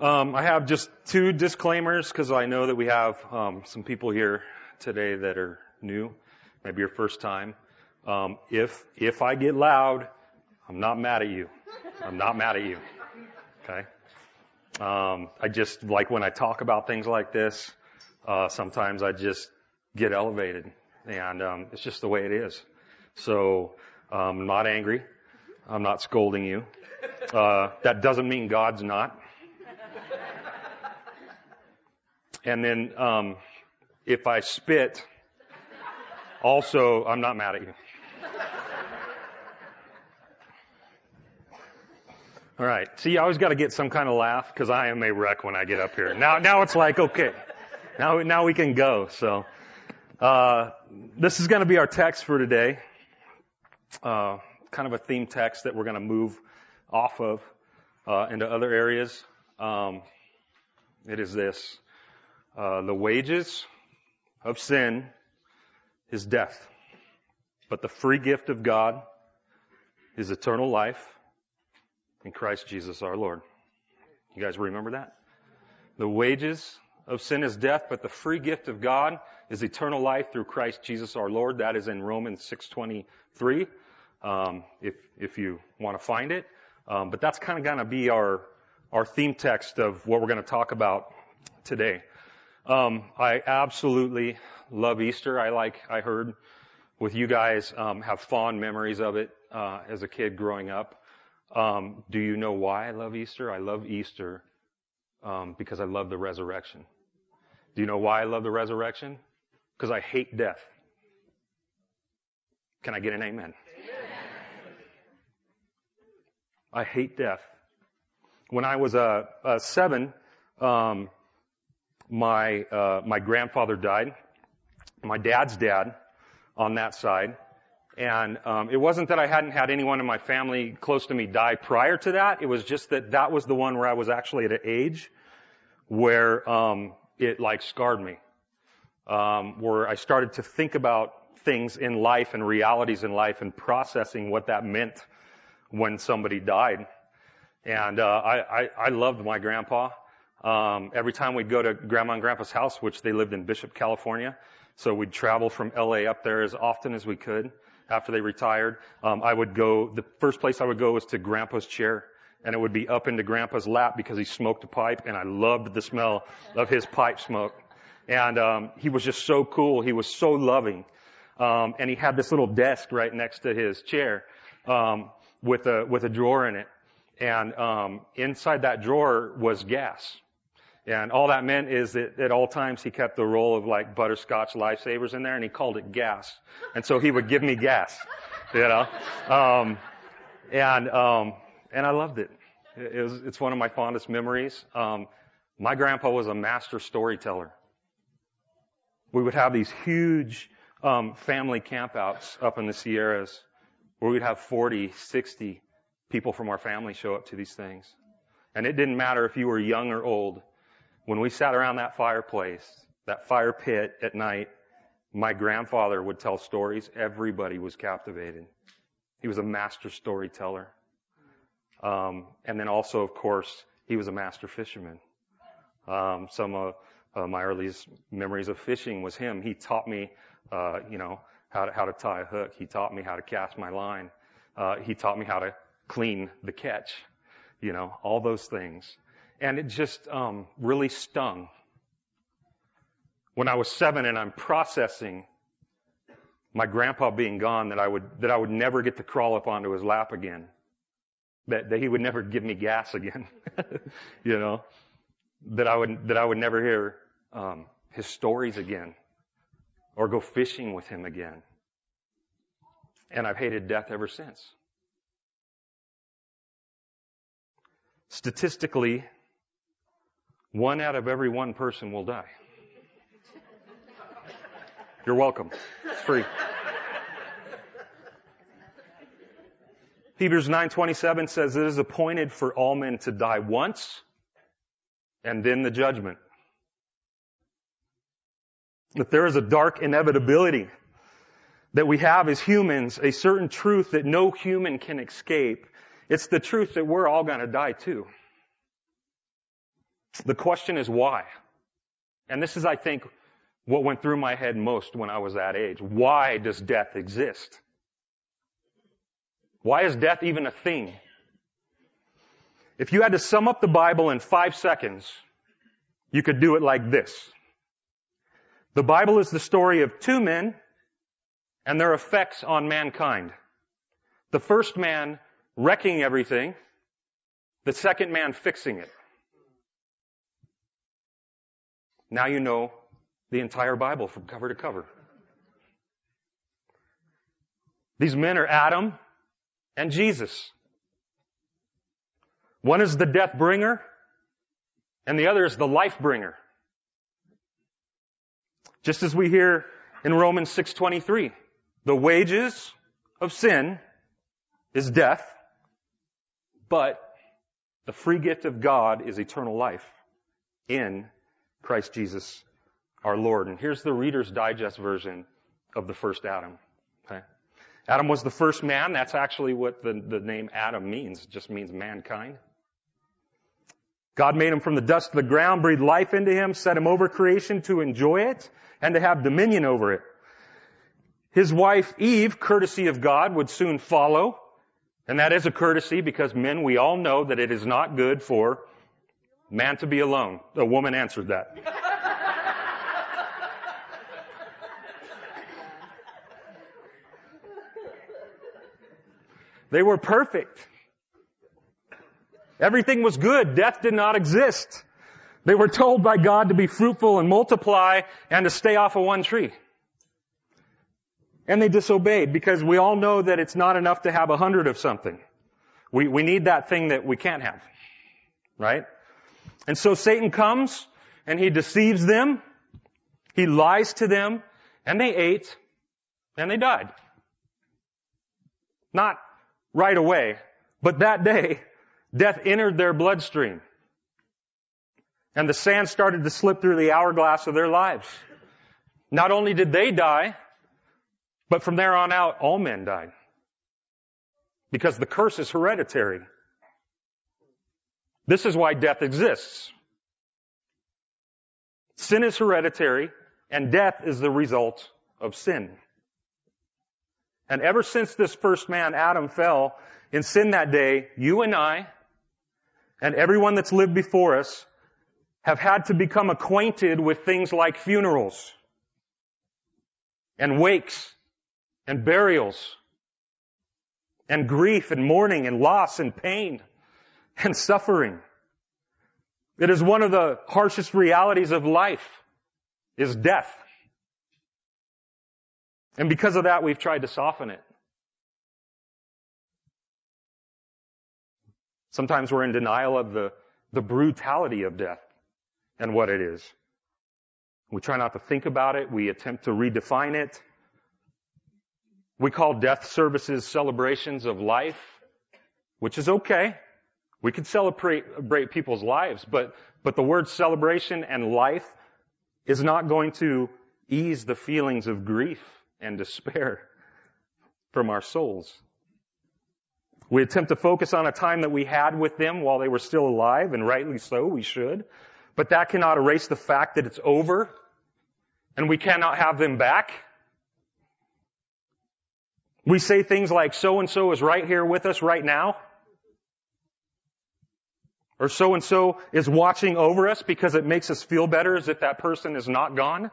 Um, I have just two disclaimers because I know that we have um, some people here today that are new, maybe your first time. Um, if if I get loud, I'm not mad at you. I'm not mad at you. Okay. Um, I just like when I talk about things like this. Uh, sometimes I just get elevated, and um, it's just the way it is. So um, I'm not angry. I'm not scolding you. Uh, that doesn't mean God's not. And then um, if I spit, also I'm not mad at you. All right. See, you always got to get some kind of laugh because I am a wreck when I get up here. Now, now it's like okay, now now we can go. So, uh, this is going to be our text for today. Uh, kind of a theme text that we're going to move off of uh, into other areas. Um, it is this: uh, the wages of sin is death, but the free gift of God is eternal life in Christ Jesus our Lord. You guys remember that? The wages of sin is death, but the free gift of God is eternal life through Christ Jesus our Lord. That is in Romans 6:23. Um, if if you want to find it, um, but that's kind of going to be our our theme text of what we're going to talk about today. Um, I absolutely love Easter. I like I heard with you guys um, have fond memories of it uh, as a kid growing up. Um, do you know why I love Easter? I love Easter um, because I love the resurrection. Do you know why I love the resurrection? Because I hate death. Can I get an amen? I hate death. When I was uh, uh, seven, um, my uh, my grandfather died. My dad's dad on that side. And um, it wasn't that I hadn't had anyone in my family close to me die prior to that. It was just that that was the one where I was actually at an age where um, it like scarred me, um, where I started to think about things in life and realities in life and processing what that meant when somebody died. And uh, I, I, I loved my grandpa. Um, every time we'd go to grandma and grandpa's house, which they lived in Bishop, California, so we'd travel from LA up there as often as we could after they retired. Um, I would go, the first place I would go was to grandpa's chair and it would be up into grandpa's lap because he smoked a pipe and I loved the smell of his pipe smoke. And, um, he was just so cool. He was so loving. Um, and he had this little desk right next to his chair, um, with a, with a drawer in it. And, um, inside that drawer was gas. And all that meant is that at all times he kept the roll of like butterscotch lifesavers in there and he called it gas. And so he would give me gas, you know. Um, and, um, and I loved it. It was, it's one of my fondest memories. Um, my grandpa was a master storyteller. We would have these huge, um, family campouts up in the Sierras where we'd have 40, 60 people from our family show up to these things. And it didn't matter if you were young or old when we sat around that fireplace, that fire pit at night, my grandfather would tell stories. Everybody was captivated. He was a master storyteller. Um, and then also, of course, he was a master fisherman. Um, some of uh, my earliest memories of fishing was him. He taught me, uh, you know, how to, how to tie a hook. He taught me how to cast my line. Uh, he taught me how to clean the catch. You know, all those things and it just um, really stung. When I was seven and I'm processing my grandpa being gone, that I would that I would never get to crawl up onto his lap again, that that he would never give me gas again, you know, that I would that I would never hear um, his stories again, or go fishing with him again. And I've hated death ever since. Statistically, one out of every one person will die. You're welcome. It's free. Hebrews 9:27 says it is appointed for all men to die once and then the judgment. That there is a dark inevitability that we have as humans, a certain truth that no human can escape. It's the truth that we're all going to die too. The question is why? And this is, I think, what went through my head most when I was that age. Why does death exist? Why is death even a thing? If you had to sum up the Bible in five seconds, you could do it like this. The Bible is the story of two men and their effects on mankind. The first man wrecking everything, the second man fixing it. Now you know the entire Bible from cover to cover. These men are Adam and Jesus. One is the death bringer and the other is the life bringer. Just as we hear in Romans 6:23, the wages of sin is death, but the free gift of God is eternal life in Christ Jesus our Lord. And here's the Reader's Digest version of the first Adam. Okay? Adam was the first man. That's actually what the, the name Adam means. It just means mankind. God made him from the dust of the ground, breathed life into him, set him over creation to enjoy it and to have dominion over it. His wife Eve, courtesy of God, would soon follow. And that is a courtesy because men, we all know that it is not good for man to be alone. A woman answered that. They were perfect. Everything was good. Death did not exist. They were told by God to be fruitful and multiply and to stay off of one tree. And they disobeyed because we all know that it's not enough to have a hundred of something. We, we need that thing that we can't have. Right? And so Satan comes and he deceives them. He lies to them and they ate and they died. Not right away. But that day, death entered their bloodstream. And the sand started to slip through the hourglass of their lives. Not only did they die, but from there on out, all men died. Because the curse is hereditary. This is why death exists. Sin is hereditary, and death is the result of sin. And ever since this first man, Adam, fell in sin that day, you and I, and everyone that's lived before us, have had to become acquainted with things like funerals, and wakes, and burials, and grief, and mourning, and loss, and pain, and suffering. It is one of the harshest realities of life, is death. And because of that, we've tried to soften it. Sometimes we're in denial of the, the brutality of death and what it is. We try not to think about it. We attempt to redefine it. We call death services celebrations of life, which is okay. We can celebrate, people's lives, but, but the word celebration and life is not going to ease the feelings of grief and despair from our souls. We attempt to focus on a time that we had with them while they were still alive, and rightly so, we should. But that cannot erase the fact that it's over, and we cannot have them back. We say things like, so and so is right here with us right now. Or so and so is watching over us because it makes us feel better as if that person is not gone.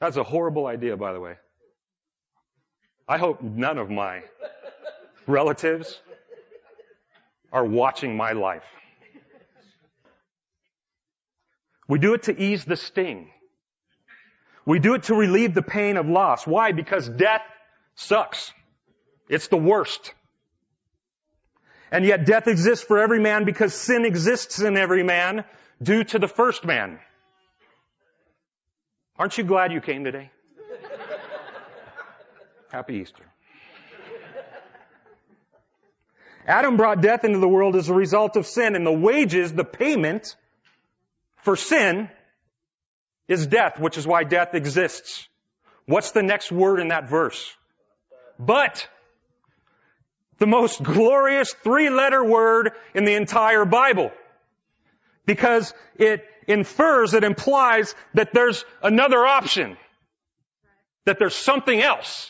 That's a horrible idea, by the way. I hope none of my relatives are watching my life. We do it to ease the sting. We do it to relieve the pain of loss. Why? Because death sucks. It's the worst. And yet death exists for every man because sin exists in every man due to the first man. Aren't you glad you came today? Happy Easter. Adam brought death into the world as a result of sin, and the wages, the payment for sin, is death, which is why death exists. What's the next word in that verse? But the most glorious three letter word in the entire Bible. Because it infers, it implies that there's another option. That there's something else.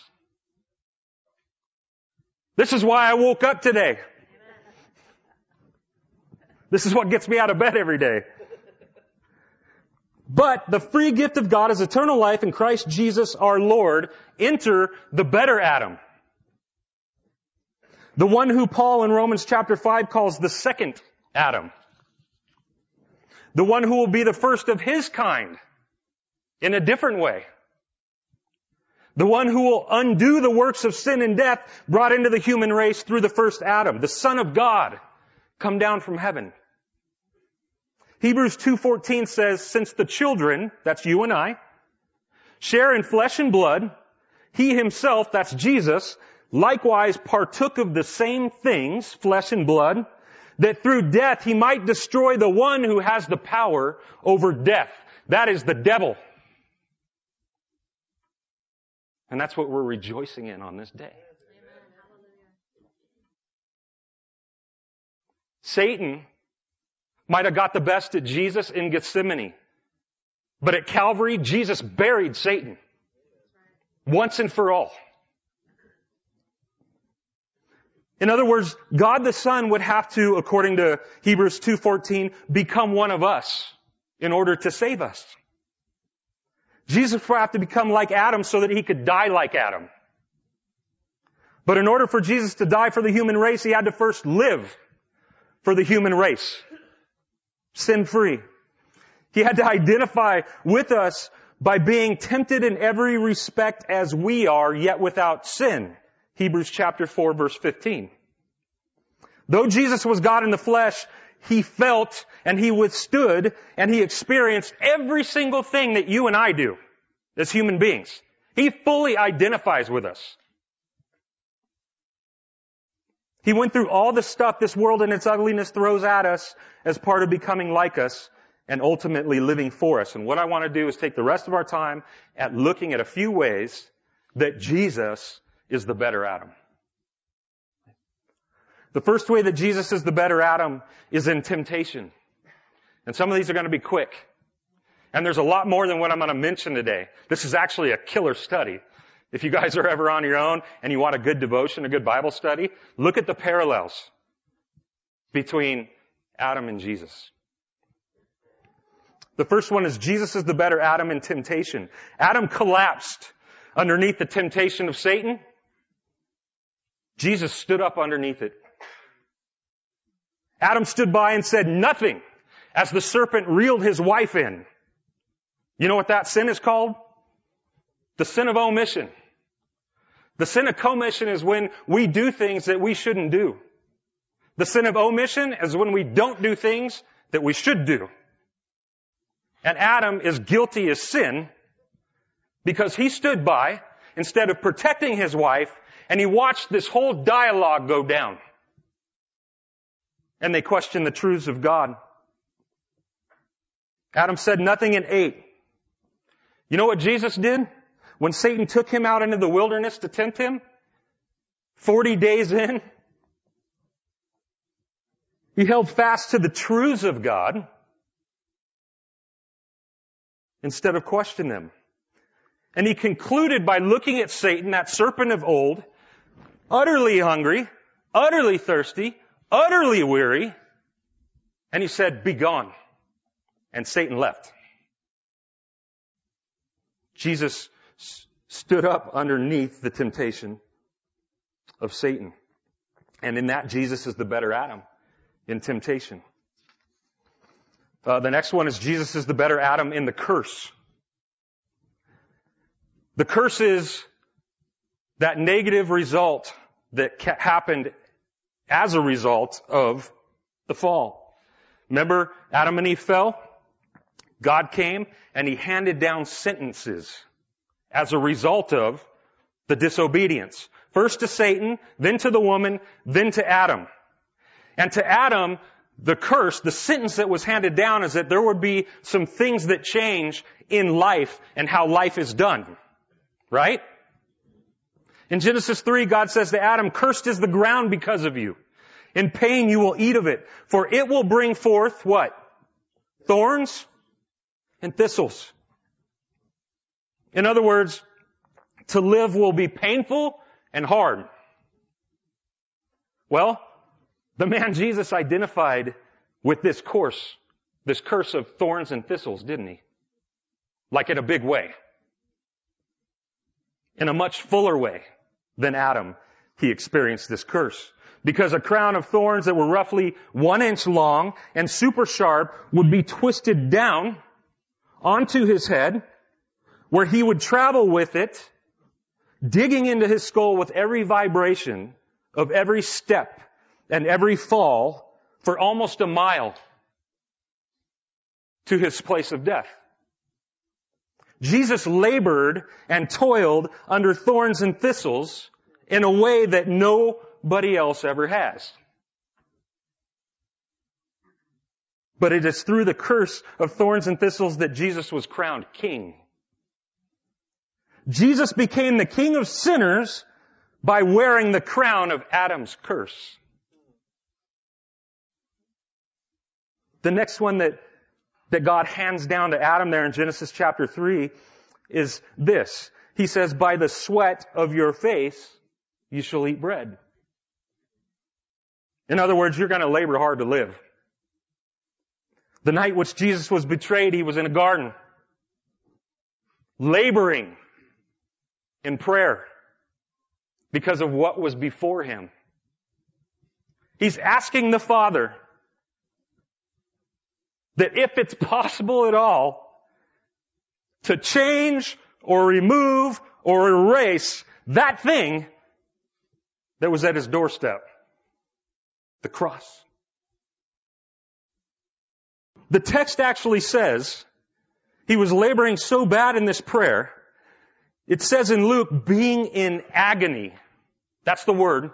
This is why I woke up today. This is what gets me out of bed every day. But the free gift of God is eternal life in Christ Jesus our Lord. Enter the better Adam. The one who Paul in Romans chapter 5 calls the second Adam. The one who will be the first of his kind in a different way. The one who will undo the works of sin and death brought into the human race through the first Adam, the Son of God, come down from heaven. Hebrews 2.14 says, since the children, that's you and I, share in flesh and blood, he himself, that's Jesus, likewise partook of the same things, flesh and blood, that through death he might destroy the one who has the power over death. That is the devil. And that's what we're rejoicing in on this day. Satan might have got the best of Jesus in Gethsemane. But at Calvary, Jesus buried Satan. Once and for all. In other words, God the Son would have to, according to Hebrews 2.14, become one of us in order to save us. Jesus would have to become like Adam so that he could die like Adam. But in order for Jesus to die for the human race, he had to first live for the human race. Sin free. He had to identify with us by being tempted in every respect as we are, yet without sin. Hebrews chapter 4 verse 15. Though Jesus was God in the flesh, he felt and he withstood and he experienced every single thing that you and I do as human beings. He fully identifies with us. He went through all the stuff this world and its ugliness throws at us as part of becoming like us and ultimately living for us. And what I want to do is take the rest of our time at looking at a few ways that Jesus is the better Adam. The first way that Jesus is the better Adam is in temptation. And some of these are going to be quick. And there's a lot more than what I'm going to mention today. This is actually a killer study. If you guys are ever on your own and you want a good devotion, a good Bible study, look at the parallels between Adam and Jesus. The first one is Jesus is the better Adam in temptation. Adam collapsed underneath the temptation of Satan. Jesus stood up underneath it. Adam stood by and said nothing as the serpent reeled his wife in. You know what that sin is called? The sin of omission. The sin of commission is when we do things that we shouldn't do. The sin of omission is when we don't do things that we should do. And Adam is guilty as sin because he stood by instead of protecting his wife and he watched this whole dialogue go down. And they questioned the truths of God. Adam said nothing and ate. You know what Jesus did? When Satan took him out into the wilderness to tempt him, 40 days in, he held fast to the truths of God instead of question them. And he concluded by looking at Satan, that serpent of old, utterly hungry, utterly thirsty, utterly weary, and he said, be gone. And Satan left. Jesus stood up underneath the temptation of Satan. And in that, Jesus is the better Adam in temptation. Uh, the next one is Jesus is the better Adam in the curse. The curse is that negative result that ca- happened as a result of the fall. Remember, Adam and Eve fell? God came and he handed down sentences as a result of the disobedience. First to Satan, then to the woman, then to Adam. And to Adam, the curse, the sentence that was handed down is that there would be some things that change in life and how life is done. Right? In Genesis 3, God says to Adam, cursed is the ground because of you. In pain you will eat of it, for it will bring forth what? Thorns and thistles. In other words, to live will be painful and hard. Well, the man Jesus identified with this course, this curse of thorns and thistles, didn't he? Like in a big way. In a much fuller way than Adam, he experienced this curse. Because a crown of thorns that were roughly one inch long and super sharp would be twisted down onto his head, where he would travel with it, digging into his skull with every vibration of every step and every fall for almost a mile to his place of death. Jesus labored and toiled under thorns and thistles in a way that nobody else ever has. But it is through the curse of thorns and thistles that Jesus was crowned king. Jesus became the king of sinners by wearing the crown of Adam's curse. The next one that that God hands down to Adam there in Genesis chapter 3 is this. He says, by the sweat of your face, you shall eat bread. In other words, you're going to labor hard to live. The night which Jesus was betrayed, he was in a garden, laboring in prayer because of what was before him. He's asking the Father that if it's possible at all to change or remove or erase that thing that was at his doorstep, the cross. The text actually says he was laboring so bad in this prayer. It says in Luke, being in agony. That's the word.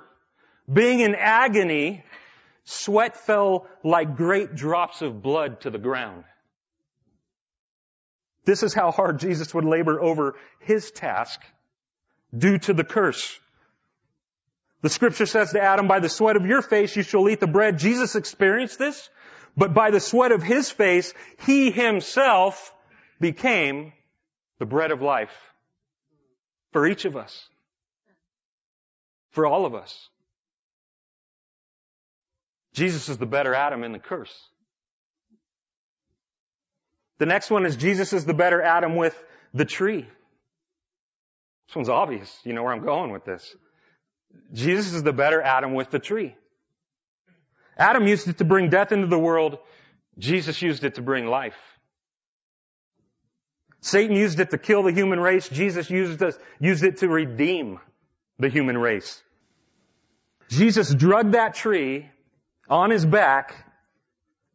Being in agony Sweat fell like great drops of blood to the ground. This is how hard Jesus would labor over his task due to the curse. The scripture says to Adam, by the sweat of your face you shall eat the bread. Jesus experienced this, but by the sweat of his face, he himself became the bread of life for each of us. For all of us. Jesus is the better Adam in the curse. The next one is Jesus is the better Adam with the tree. This one's obvious. You know where I'm going with this. Jesus is the better Adam with the tree. Adam used it to bring death into the world. Jesus used it to bring life. Satan used it to kill the human race. Jesus used it, used it to redeem the human race. Jesus drugged that tree on his back,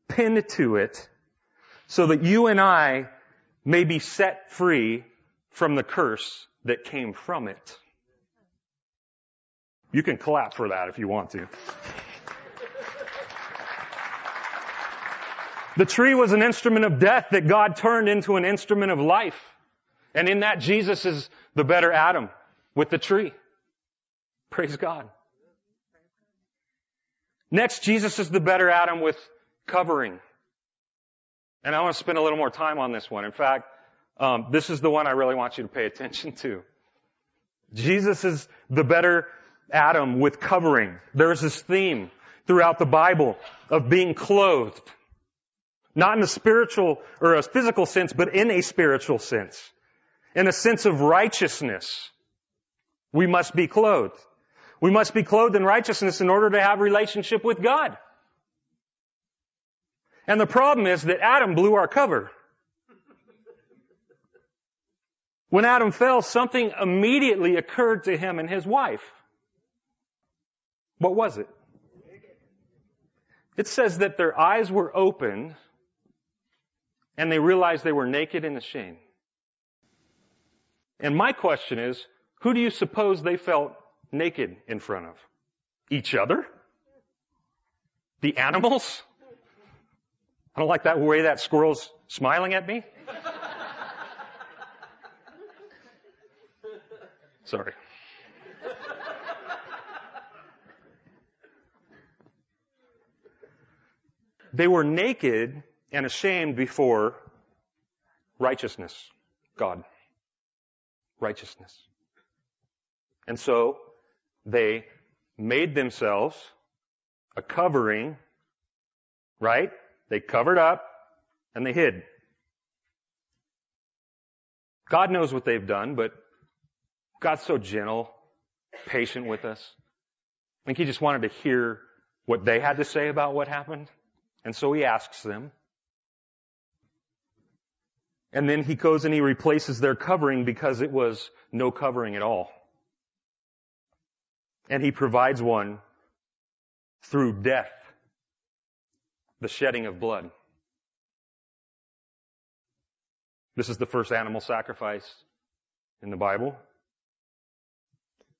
pinned to it, so that you and I may be set free from the curse that came from it. You can clap for that if you want to. The tree was an instrument of death that God turned into an instrument of life. And in that, Jesus is the better Adam with the tree. Praise God. Next, Jesus is the better Adam with covering. And I want to spend a little more time on this one. In fact, um, this is the one I really want you to pay attention to. Jesus is the better Adam with covering. There's this theme throughout the Bible of being clothed. Not in a spiritual or a physical sense, but in a spiritual sense. In a sense of righteousness. We must be clothed. We must be clothed in righteousness in order to have relationship with God. And the problem is that Adam blew our cover. When Adam fell, something immediately occurred to him and his wife. What was it? It says that their eyes were opened and they realized they were naked and ashamed. And my question is, who do you suppose they felt naked in front of? Each other? The animals? I don't like that way that squirrel's smiling at me. Sorry. They were naked and ashamed before righteousness, God. Righteousness. And so they made themselves a covering, right? They covered up and they hid. God knows what they've done, but God's so gentle, patient with us. I think He just wanted to hear what they had to say about what happened. And so He asks them. And then He goes and He replaces their covering because it was no covering at all. And He provides one through death, the shedding of blood. This is the first animal sacrifice in the Bible.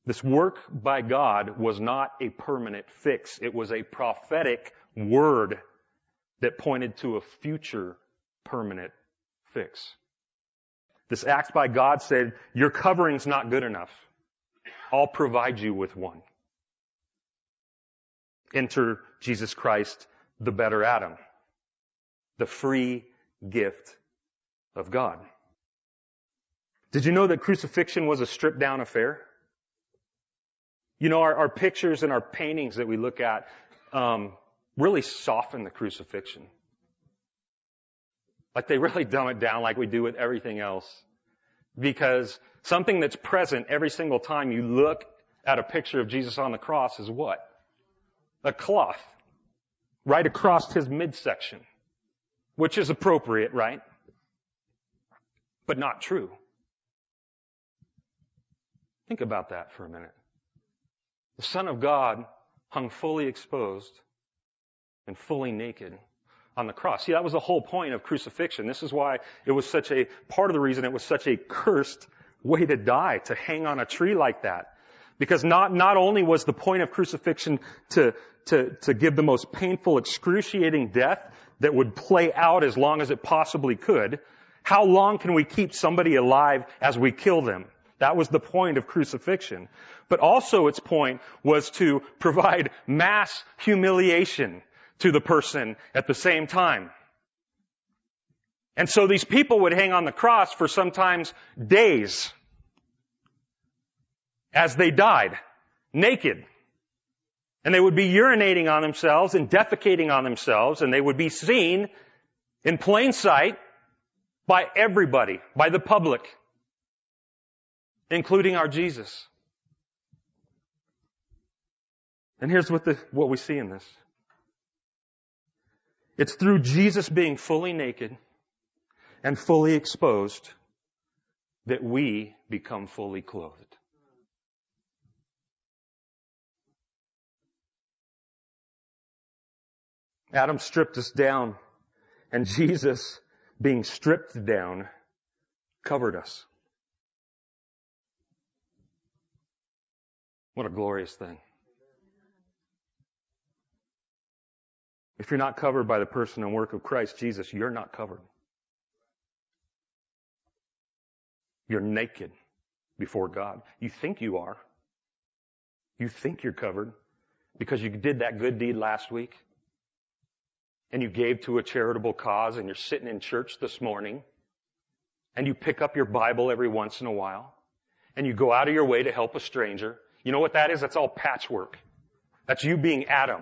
This work by God was not a permanent fix. It was a prophetic word that pointed to a future permanent fix. This act by God said, your covering's not good enough. I'll provide you with one. Enter Jesus Christ, the better Adam. The free gift of God. Did you know that crucifixion was a stripped down affair? You know, our, our pictures and our paintings that we look at um, really soften the crucifixion. Like they really dumb it down like we do with everything else. Because something that's present every single time you look at a picture of Jesus on the cross is what? A cloth. Right across his midsection. Which is appropriate, right? but not true. Think about that for a minute. The Son of God hung fully exposed and fully naked on the cross. See, that was the whole point of crucifixion. This is why it was such a, part of the reason it was such a cursed way to die, to hang on a tree like that. Because not, not only was the point of crucifixion to, to, to give the most painful, excruciating death that would play out as long as it possibly could, how long can we keep somebody alive as we kill them? That was the point of crucifixion. But also its point was to provide mass humiliation to the person at the same time. And so these people would hang on the cross for sometimes days as they died, naked. And they would be urinating on themselves and defecating on themselves, and they would be seen in plain sight by everybody, by the public, including our Jesus. And here's what the, what we see in this. It's through Jesus being fully naked and fully exposed that we become fully clothed. Adam stripped us down and Jesus being stripped down, covered us. What a glorious thing. If you're not covered by the person and work of Christ Jesus, you're not covered. You're naked before God. You think you are. You think you're covered because you did that good deed last week and you gave to a charitable cause and you're sitting in church this morning and you pick up your Bible every once in a while and you go out of your way to help a stranger, you know what that is? That's all patchwork. That's you being Adam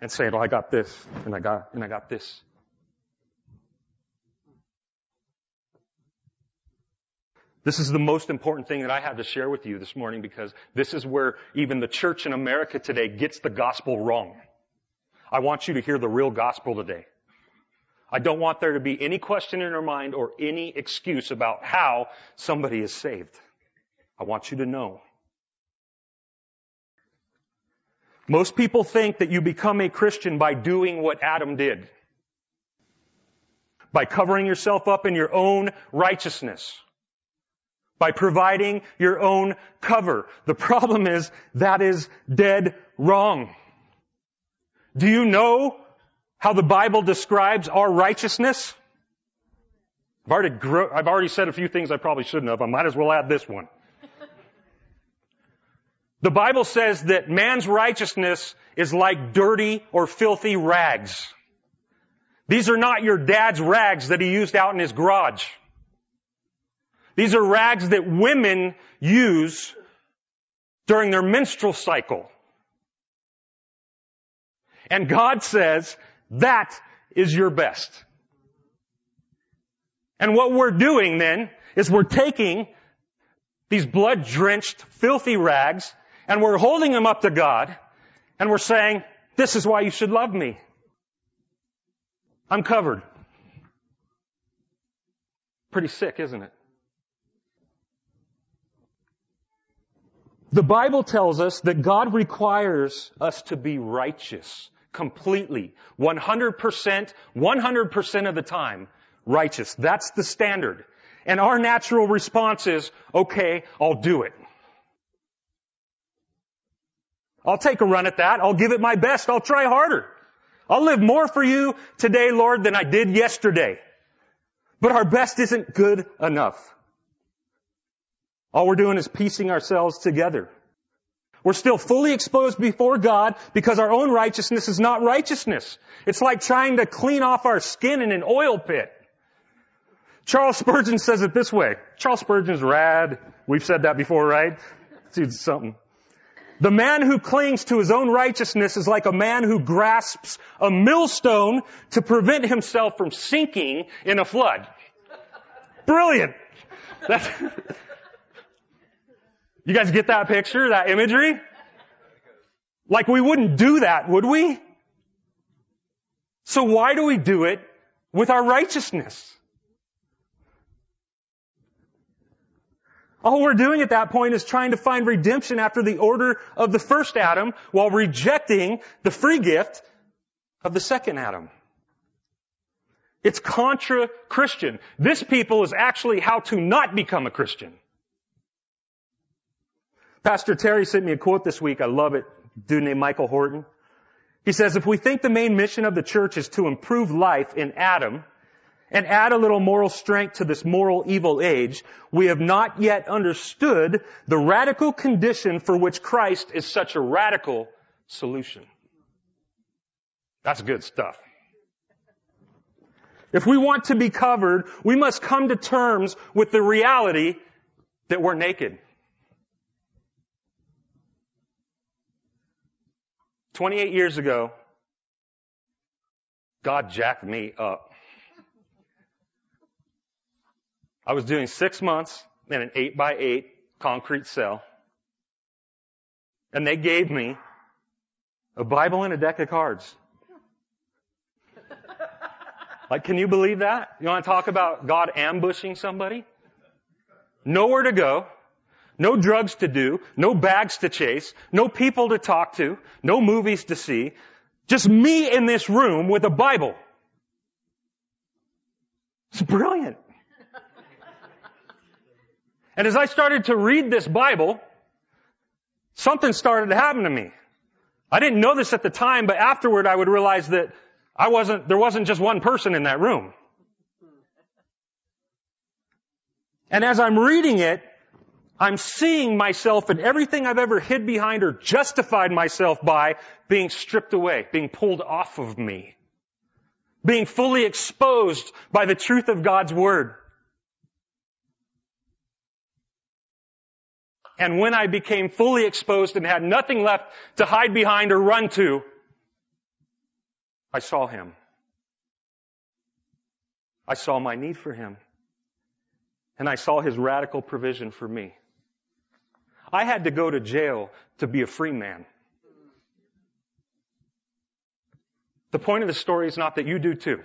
and saying, "Oh, I got this and I got and I got this." This is the most important thing that I have to share with you this morning because this is where even the church in America today gets the gospel wrong. I want you to hear the real gospel today. I don't want there to be any question in your mind or any excuse about how somebody is saved. I want you to know. Most people think that you become a Christian by doing what Adam did. By covering yourself up in your own righteousness. By providing your own cover. The problem is that is dead wrong. Do you know how the Bible describes our righteousness? I've already, gro- I've already said a few things I probably shouldn't have. I might as well add this one. The Bible says that man's righteousness is like dirty or filthy rags. These are not your dad's rags that he used out in his garage. These are rags that women use during their menstrual cycle. And God says, that is your best. And what we're doing then is we're taking these blood drenched, filthy rags and we're holding them up to God and we're saying, this is why you should love me. I'm covered. Pretty sick, isn't it? The Bible tells us that God requires us to be righteous completely, 100%, 100% of the time righteous. That's the standard. And our natural response is, okay, I'll do it. I'll take a run at that. I'll give it my best. I'll try harder. I'll live more for you today, Lord, than I did yesterday. But our best isn't good enough. All we're doing is piecing ourselves together. We're still fully exposed before God because our own righteousness is not righteousness. It's like trying to clean off our skin in an oil pit. Charles Spurgeon says it this way. Charles Spurgeon's rad. We've said that before, right? Dude's something. The man who clings to his own righteousness is like a man who grasps a millstone to prevent himself from sinking in a flood. Brilliant. That's, you guys get that picture, that imagery? Like we wouldn't do that, would we? So why do we do it with our righteousness? All we're doing at that point is trying to find redemption after the order of the first Adam while rejecting the free gift of the second Adam. It's contra-Christian. This people is actually how to not become a Christian. Pastor Terry sent me a quote this week. I love it. dude named Michael Horton. He says, if we think the main mission of the church is to improve life in Adam, and add a little moral strength to this moral evil age, we have not yet understood the radical condition for which Christ is such a radical solution. That's good stuff. If we want to be covered, we must come to terms with the reality that we're naked. 28 years ago, God jacked me up. I was doing six months in an eight by eight concrete cell. And they gave me a Bible and a deck of cards. Like, can you believe that? You want to talk about God ambushing somebody? Nowhere to go. No drugs to do. No bags to chase. No people to talk to. No movies to see. Just me in this room with a Bible. It's brilliant. And as I started to read this Bible, something started to happen to me. I didn't know this at the time, but afterward I would realize that I wasn't, there wasn't just one person in that room. And as I'm reading it, I'm seeing myself and everything I've ever hid behind or justified myself by being stripped away, being pulled off of me, being fully exposed by the truth of God's Word. And when I became fully exposed and had nothing left to hide behind or run to, I saw him. I saw my need for him. And I saw his radical provision for me. I had to go to jail to be a free man. The point of the story is not that you do too.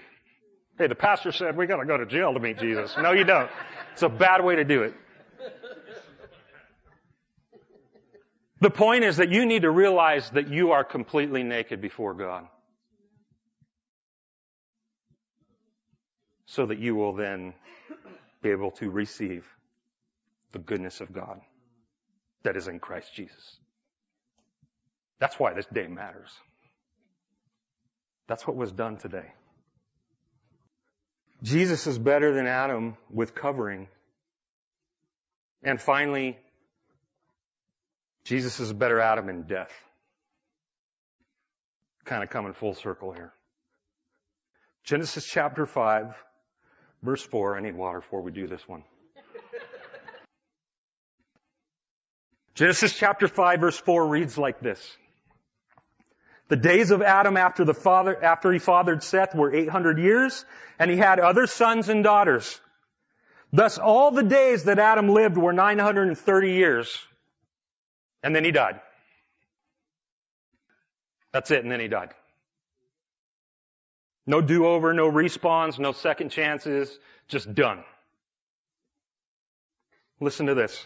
Hey, the pastor said we gotta go to jail to meet Jesus. No, you don't. It's a bad way to do it. The point is that you need to realize that you are completely naked before God. So that you will then be able to receive the goodness of God that is in Christ Jesus. That's why this day matters. That's what was done today. Jesus is better than Adam with covering. And finally, Jesus is better Adam in death. Kind of coming full circle here. Genesis chapter 5, verse 4. I need water before we do this one. Genesis chapter 5 verse 4 reads like this. The days of Adam after the father, after he fathered Seth were 800 years, and he had other sons and daughters. Thus all the days that Adam lived were 930 years. And then he died. That's it, and then he died. No do-over, no respawns, no second chances, just done. Listen to this.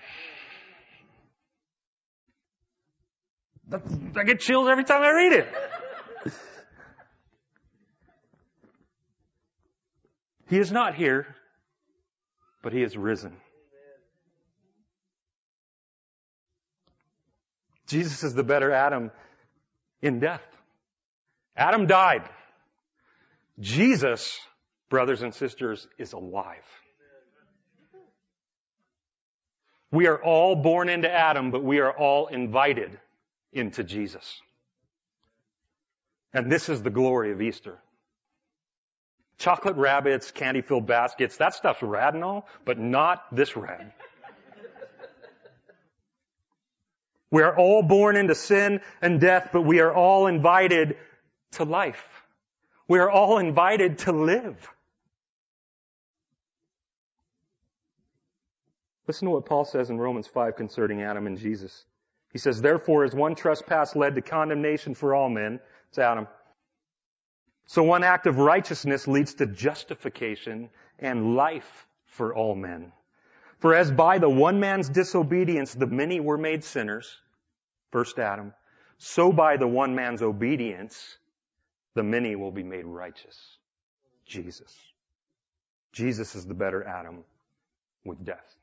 I get chills every time I read it. he is not here, but he is risen. Jesus is the better Adam in death. Adam died. Jesus, brothers and sisters, is alive. We are all born into Adam, but we are all invited into Jesus. And this is the glory of Easter. Chocolate rabbits, candy filled baskets, that stuff's rad and all, but not this rad. we are all born into sin and death, but we are all invited to life. We are all invited to live. Listen to what Paul says in Romans 5 concerning Adam and Jesus. He says, therefore, as one trespass led to condemnation for all men, it's Adam. So one act of righteousness leads to justification and life for all men. For as by the one man's disobedience the many were made sinners, first Adam, so by the one man's obedience the many will be made righteous. Jesus. Jesus is the better Adam with death.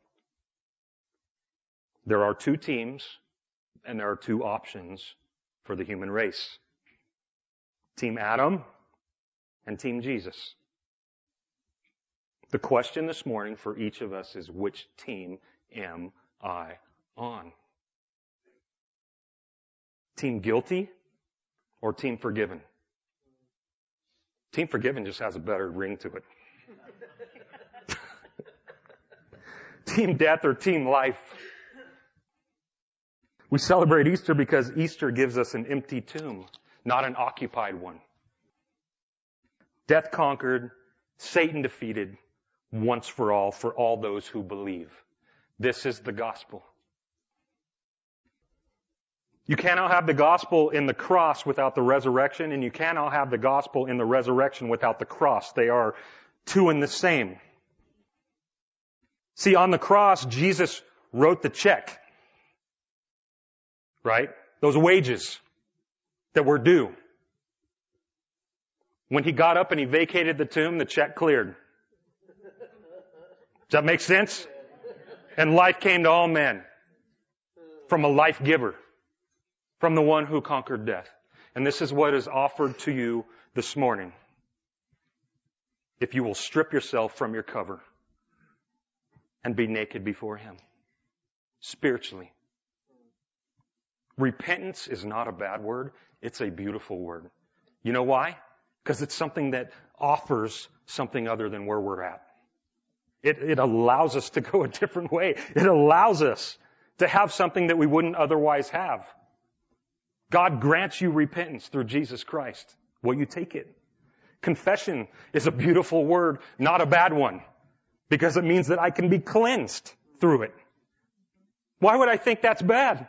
There are two teams and there are two options for the human race. Team Adam and Team Jesus. The question this morning for each of us is which team am I on? Team guilty or team forgiven? Team forgiven just has a better ring to it. team death or team life? We celebrate Easter because Easter gives us an empty tomb, not an occupied one. Death conquered, Satan defeated, once for all, for all those who believe. This is the gospel. You cannot have the gospel in the cross without the resurrection, and you cannot have the gospel in the resurrection without the cross. They are two and the same. See, on the cross, Jesus wrote the check right? Those wages that were due. When he got up and he vacated the tomb, the check cleared. Does that make sense? And life came to all men from a life giver, from the one who conquered death. And this is what is offered to you this morning. If you will strip yourself from your cover and be naked before him. Spiritually. Repentance is not a bad word. It's a beautiful word. You know why? Because it's something that offers something other than where we're at. It, it allows us to go a different way. It allows us to have something that we wouldn't otherwise have. God grants you repentance through Jesus Christ. Will you take it? Confession is a beautiful word, not a bad one, because it means that I can be cleansed through it. Why would I think that's bad?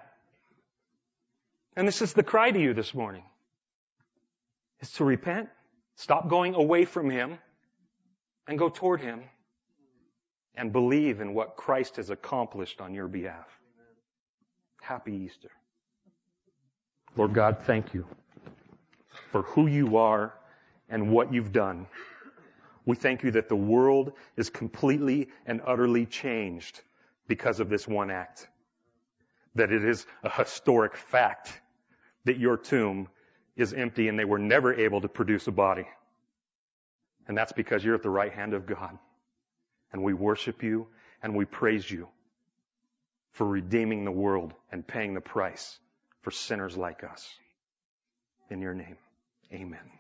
And this is the cry to you this morning. Is to repent, stop going away from Him, and go toward Him, and believe in what Christ has accomplished on your behalf. Happy Easter. Lord God, thank you for who you are and what you've done. We thank you that the world is completely and utterly changed because of this one act. That it is a historic fact that your tomb is empty and they were never able to produce a body. And that's because you're at the right hand of God. And we worship you and we praise you for redeeming the world and paying the price for sinners like us. In your name, amen.